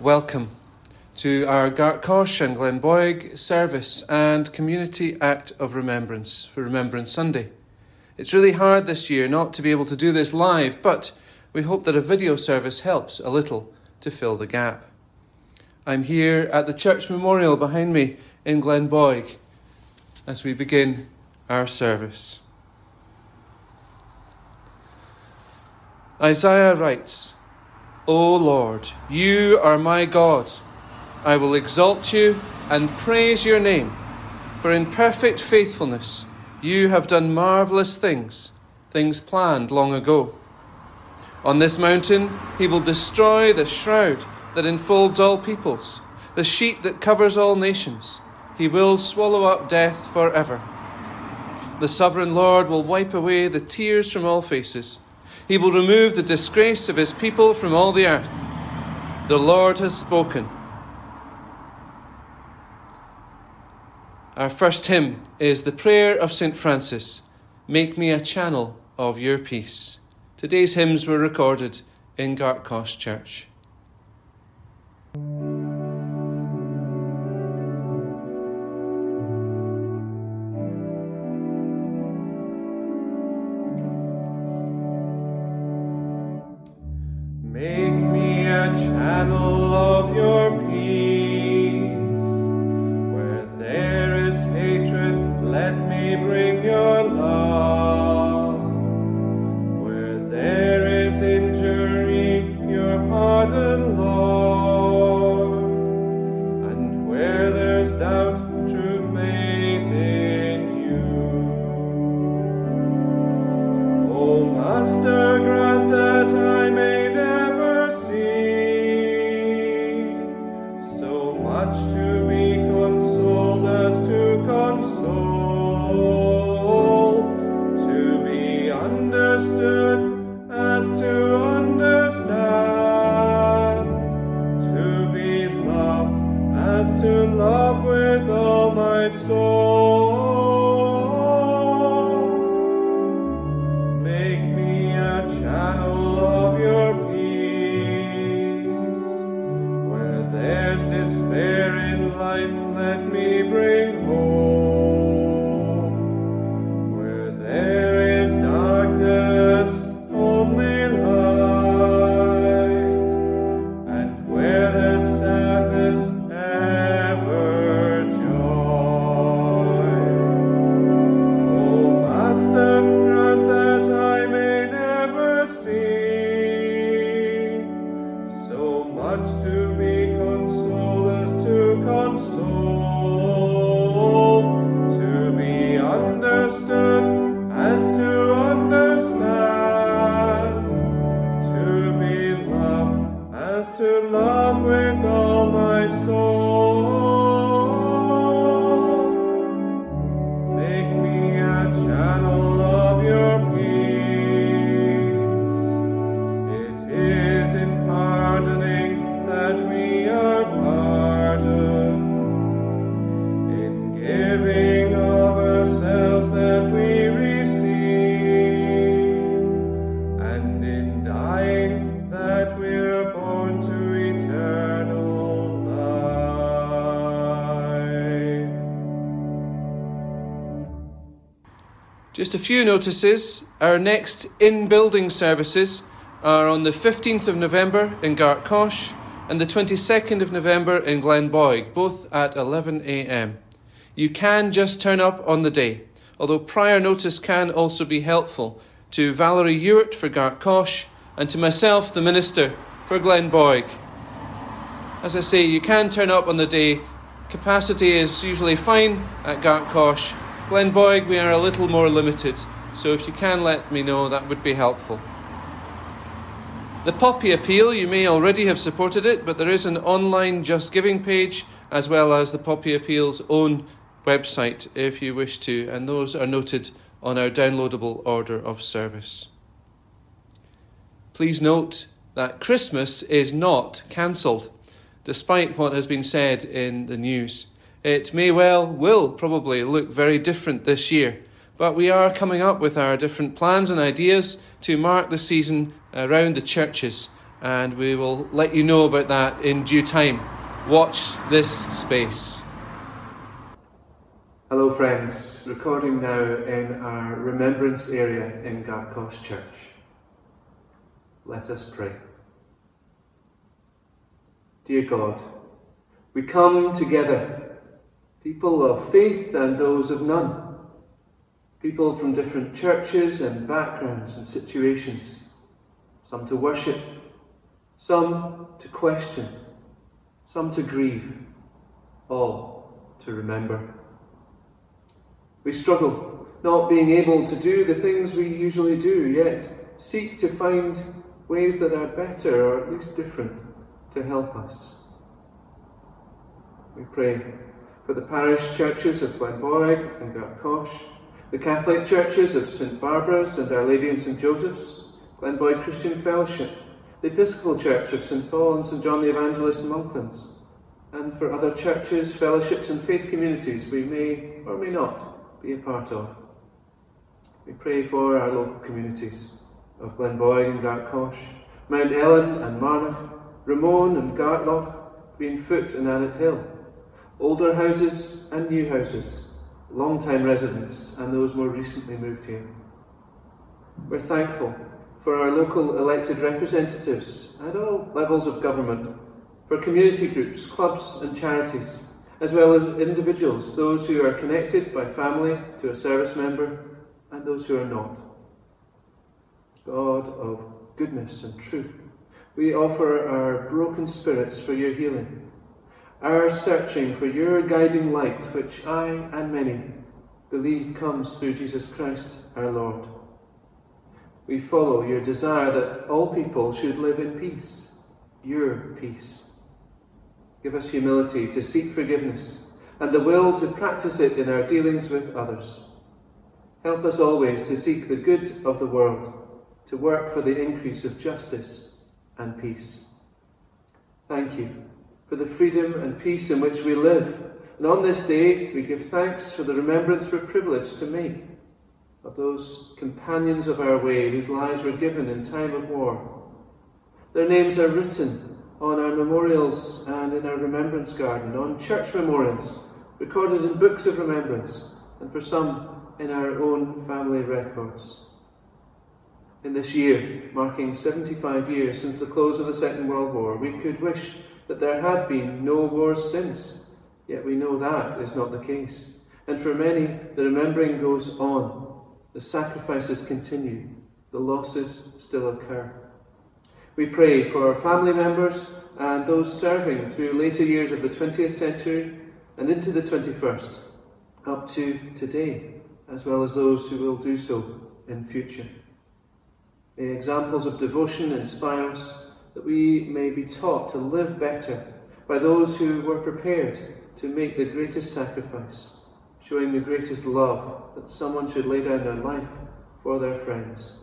Welcome to our Gartcosh and Glenboig service and community act of remembrance for Remembrance Sunday. It's really hard this year not to be able to do this live, but we hope that a video service helps a little to fill the gap. I'm here at the church memorial behind me in Glenboig as we begin our service. Isaiah writes, O Lord, you are my God. I will exalt you and praise your name, for in perfect faithfulness you have done marvellous things, things planned long ago. On this mountain he will destroy the shroud that enfolds all peoples, the sheet that covers all nations. He will swallow up death forever. The sovereign Lord will wipe away the tears from all faces. He will remove the disgrace of his people from all the earth. The Lord has spoken. Our first hymn is the prayer of St. Francis Make me a channel of your peace. Today's hymns were recorded in Gartcosh Church. love with all my soul. Make me a channel of your peace. Where there's despair in life, let me bring Just a few notices. Our next in building services are on the 15th of November in Gartcosh and the 22nd of November in Glenboig, both at 11am. You can just turn up on the day, although prior notice can also be helpful to Valerie Ewart for Gartcosh and to myself, the minister, for Glenboig. As I say, you can turn up on the day. Capacity is usually fine at Gartcosh Glenboig, we are a little more limited, so if you can let me know, that would be helpful. The Poppy Appeal, you may already have supported it, but there is an online Just Giving page as well as the Poppy Appeal's own website if you wish to, and those are noted on our downloadable order of service. Please note that Christmas is not cancelled, despite what has been said in the news. It may well, will probably look very different this year, but we are coming up with our different plans and ideas to mark the season around the churches and we will let you know about that in due time. Watch this space. Hello, friends. Recording now in our remembrance area in Gartcosh Church. Let us pray. Dear God, we come together, people of faith and those of none, people from different churches and backgrounds and situations, some to worship, some to question, some to grieve, all to remember. We struggle not being able to do the things we usually do, yet seek to find ways that are better or at least different to help us. We pray for the parish churches of Glenboig and Gartcosh, the Catholic churches of St Barbara's and Our Lady and St Joseph's, Glenboig Christian Fellowship, the Episcopal Church of St Paul and St John the Evangelist Monklands, and for other churches, fellowships, and faith communities we may or may not be a part of. We pray for our local communities of Glenboig and Gartcosh, Mount Ellen and Marnock, Ramone and Gartloch, Greenfoot and Annathill, older houses and new houses, long-time residents and those more recently moved here. We're thankful for our local elected representatives at all levels of government, for community groups, clubs and charities, as well as individuals, those who are connected by family to a service member and those who are not. God of goodness and truth, we offer our broken spirits for your healing, our searching for your guiding light, which I and many believe comes through Jesus Christ our Lord. We follow your desire that all people should live in peace, your peace. Give us humility to seek forgiveness and the will to practice it in our dealings with others. Help us always to seek the good of the world to work for the increase of justice and peace. Thank you for the freedom and peace in which we live. And on this day, we give thanks for the remembrance we're privileged to make of those companions of our way whose lives were given in time of war. Their names are written on our memorials and in our remembrance garden, on church memorials, recorded in books of remembrance, and for some in our own family records in this year, marking 75 years since the close of the Second World War, we could wish that there had been no wars since, yet we know that is not the case. And for many, the remembering goes on, the sacrifices continue, the losses still occur. We pray for our family members and those serving through later years of the 20th century and into the 21st, up to today, as well as those who will do so in future. May examples of devotion inspire us that we may be taught to live better by those who were prepared to make the greatest sacrifice, showing the greatest love that someone should lay down their life for their friends.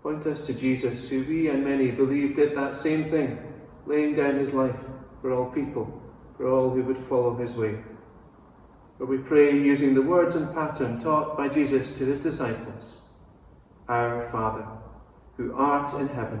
Point us to Jesus, who we and many believe did that same thing, laying down his life for all people, for all who would follow his way. For we pray using the words and pattern taught by Jesus to his disciples Our Father who art in heaven,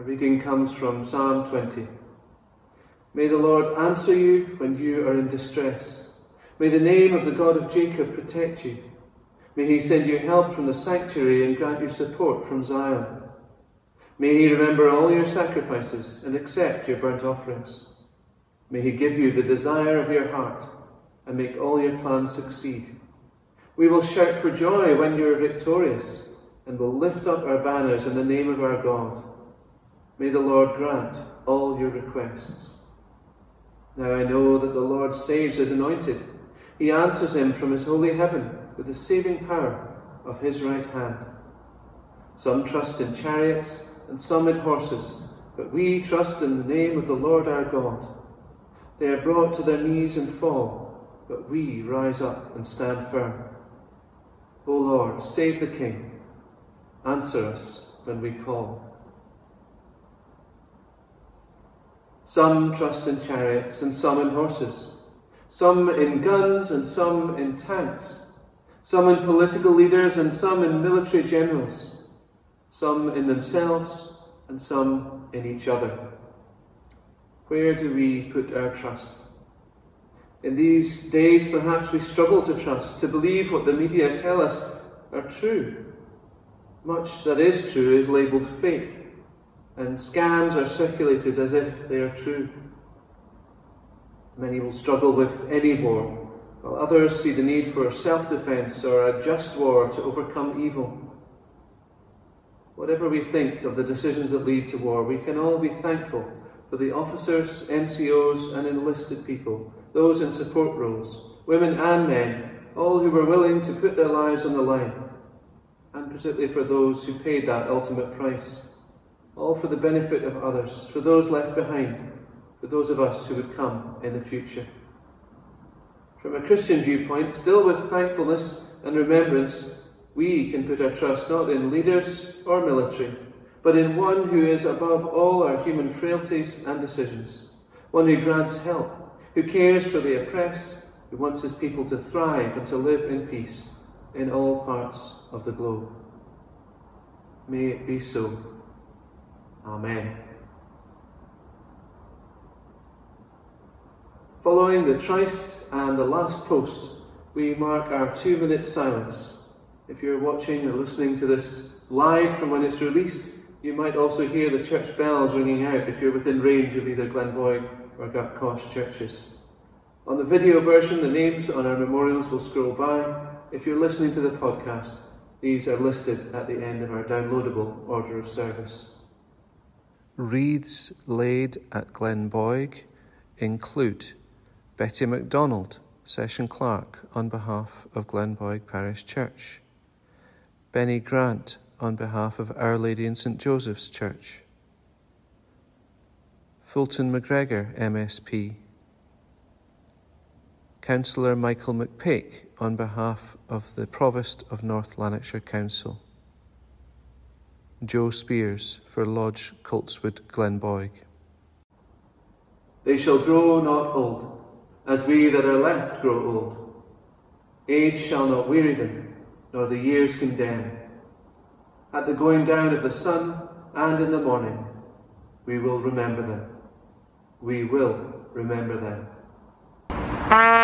Our reading comes from Psalm 20. May the Lord answer you when you are in distress. May the name of the God of Jacob protect you. May he send you help from the sanctuary and grant you support from Zion. May he remember all your sacrifices and accept your burnt offerings. May he give you the desire of your heart and make all your plans succeed. We will shout for joy when you are victorious and will lift up our banners in the name of our God. May the Lord grant all your requests. Now I know that the Lord saves his anointed. He answers him from his holy heaven with the saving power of his right hand. Some trust in chariots, and some in horses, but we trust in the name of the Lord our God. They are brought to their knees and fall, but we rise up and stand firm. O Lord, save the King. Answer us when we call. Some trust in chariots and some in horses, some in guns and some in tanks, some in political leaders and some in military generals, some in themselves and some in each other. Where do we put our trust? In these days, perhaps we struggle to trust, to believe what the media tell us are true. Much that is true is labelled fake and scams are circulated as if they are true. Many will struggle with any war, while others see the need for self defence or a just war to overcome evil. Whatever we think of the decisions that lead to war, we can all be thankful for the officers, NCOs, and enlisted people, those in support roles, women and men, all who were willing to put their lives on the line, and particularly for those who paid that ultimate price all for the benefit of others, for those left behind, for those of us who would come in the future. From a Christian viewpoint, still with thankfulness and remembrance, we can put our trust not in leaders or military, but in one who is above all our human frailties and decisions, one who grants help, who cares for the oppressed, who wants his people to thrive and to live in peace in all parts of the globe. May it be so. Amen. Following the tryst and the last post, we mark our two minute silence. If you're watching or listening to this live from when it's released, you might also hear the church bells ringing out if you're within range of either Glenboig or Gartcosh churches. On the video version, the names on our memorials will scroll by. If you're listening to the podcast, these are listed at the end of our downloadable order of service. Wreaths laid at Glenboig include Betty MacDonald, Session Clerk, on behalf of Glenboig Parish Church, Benny Grant, on behalf of Our Lady in St Joseph's Church, Fulton MacGregor, MSP, Councillor Michael McPake, on behalf of the Provost of North Lanarkshire Council. Joe Spears for Lodge Coltswood Glenboig. They shall grow not old, as we that are left grow old. Age shall not weary them, nor the years condemn. At the going down of the sun and in the morning, we will remember them. We will remember them.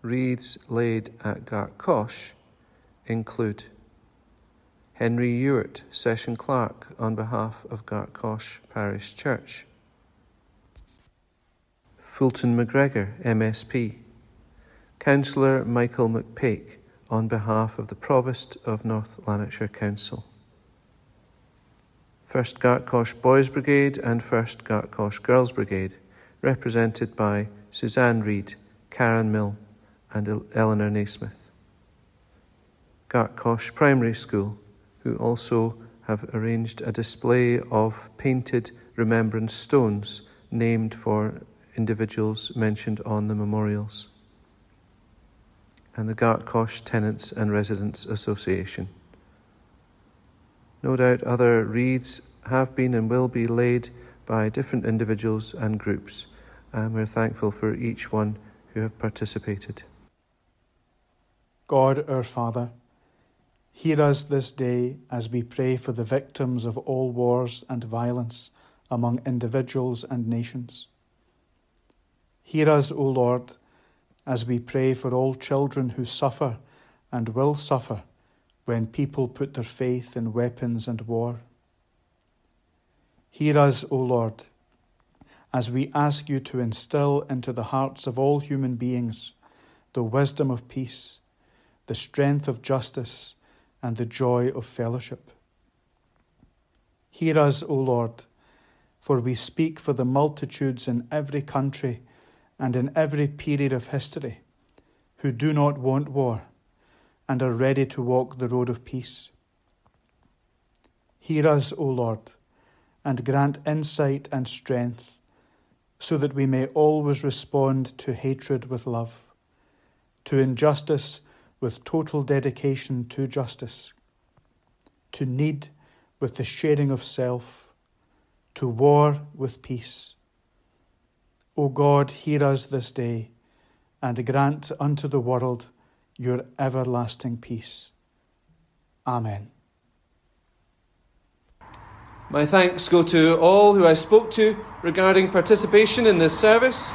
Wreaths laid at Gartcosh include Henry Ewart, Session Clerk, on behalf of Gartcosh Parish Church. Fulton MacGregor, MSP. Councillor Michael McPake, on behalf of the Provost of North Lanarkshire Council. 1st Gartcosh Boys Brigade and 1st Gartcosh Girls Brigade, represented by Suzanne Reid, Karen Mill, and Eleanor Naismith. Gartcosh Primary School, who also have arranged a display of painted remembrance stones named for individuals mentioned on the memorials. And the Gartcosh Tenants and Residents Association. No doubt other wreaths have been and will be laid by different individuals and groups, and we're thankful for each one who have participated. God our Father, Hear us this day as we pray for the victims of all wars and violence among individuals and nations. Hear us, O Lord, as we pray for all children who suffer and will suffer when people put their faith in weapons and war. Hear us, O Lord, as we ask you to instill into the hearts of all human beings the wisdom of peace, the strength of justice, and the joy of fellowship. Hear us, O Lord, for we speak for the multitudes in every country and in every period of history who do not want war and are ready to walk the road of peace. Hear us, O Lord, and grant insight and strength so that we may always respond to hatred with love, to injustice with total dedication to justice, to need with the sharing of self, to war with peace. O God, hear us this day, and grant unto the world your everlasting peace. Amen. My thanks go to all who I spoke to regarding participation in this service.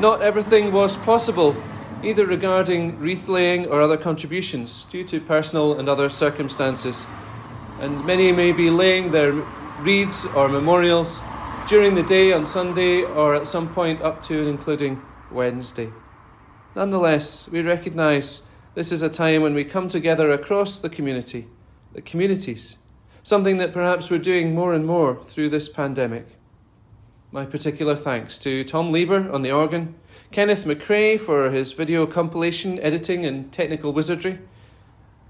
Not everything was possible either regarding wreath laying or other contributions, due to personal and other circumstances. And many may be laying their wreaths or memorials during the day on Sunday or at some point up to and including Wednesday. Nonetheless, we recognise this is a time when we come together across the community, the communities, something that perhaps we're doing more and more through this pandemic. My particular thanks to Tom Lever on the organ, Kenneth McCrae for his video compilation, editing, and technical wizardry,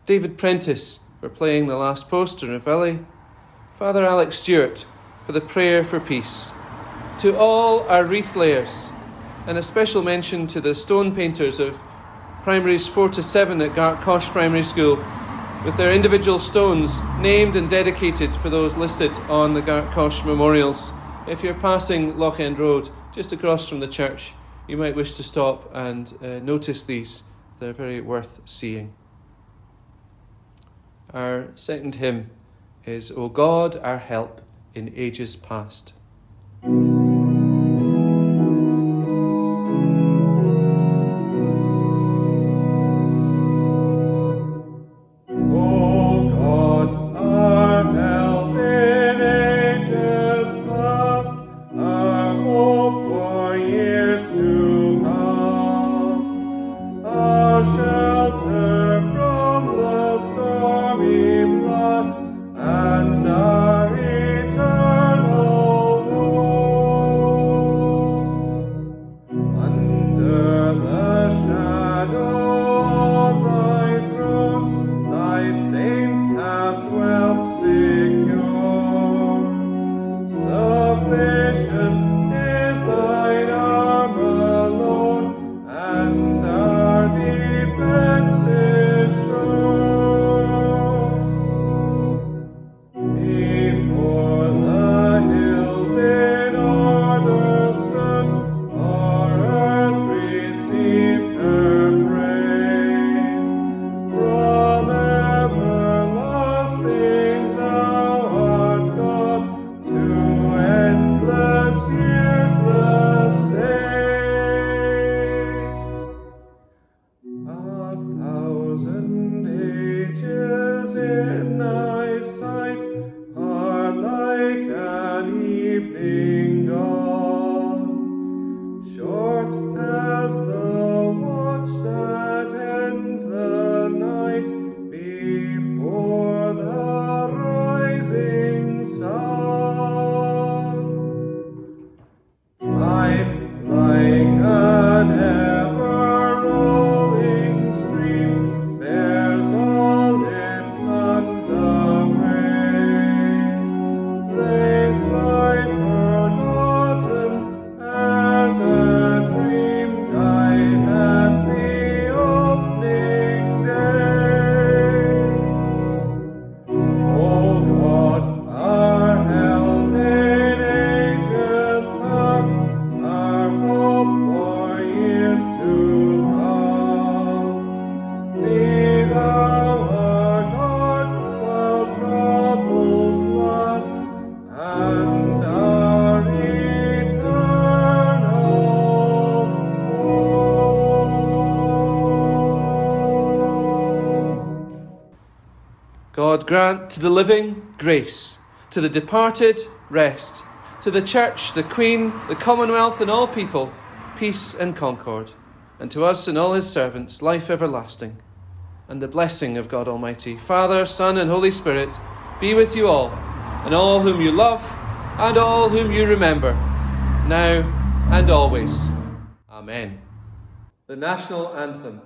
David Prentice for playing the last post in Reveille, Father Alex Stewart for the prayer for peace. To all our wreath layers, and a special mention to the stone painters of primaries 4 to 7 at Gartcosh Primary School, with their individual stones named and dedicated for those listed on the Gartcosh memorials. If you're passing Loch End Road, just across from the church, you might wish to stop and uh, notice these. They're very worth seeing. Our second hymn is O God, our help in ages past. God grant to the living grace, to the departed rest, to the Church, the Queen, the Commonwealth, and all people peace and concord, and to us and all his servants life everlasting, and the blessing of God Almighty, Father, Son, and Holy Spirit be with you all, and all whom you love, and all whom you remember, now and always. Amen. The National Anthem.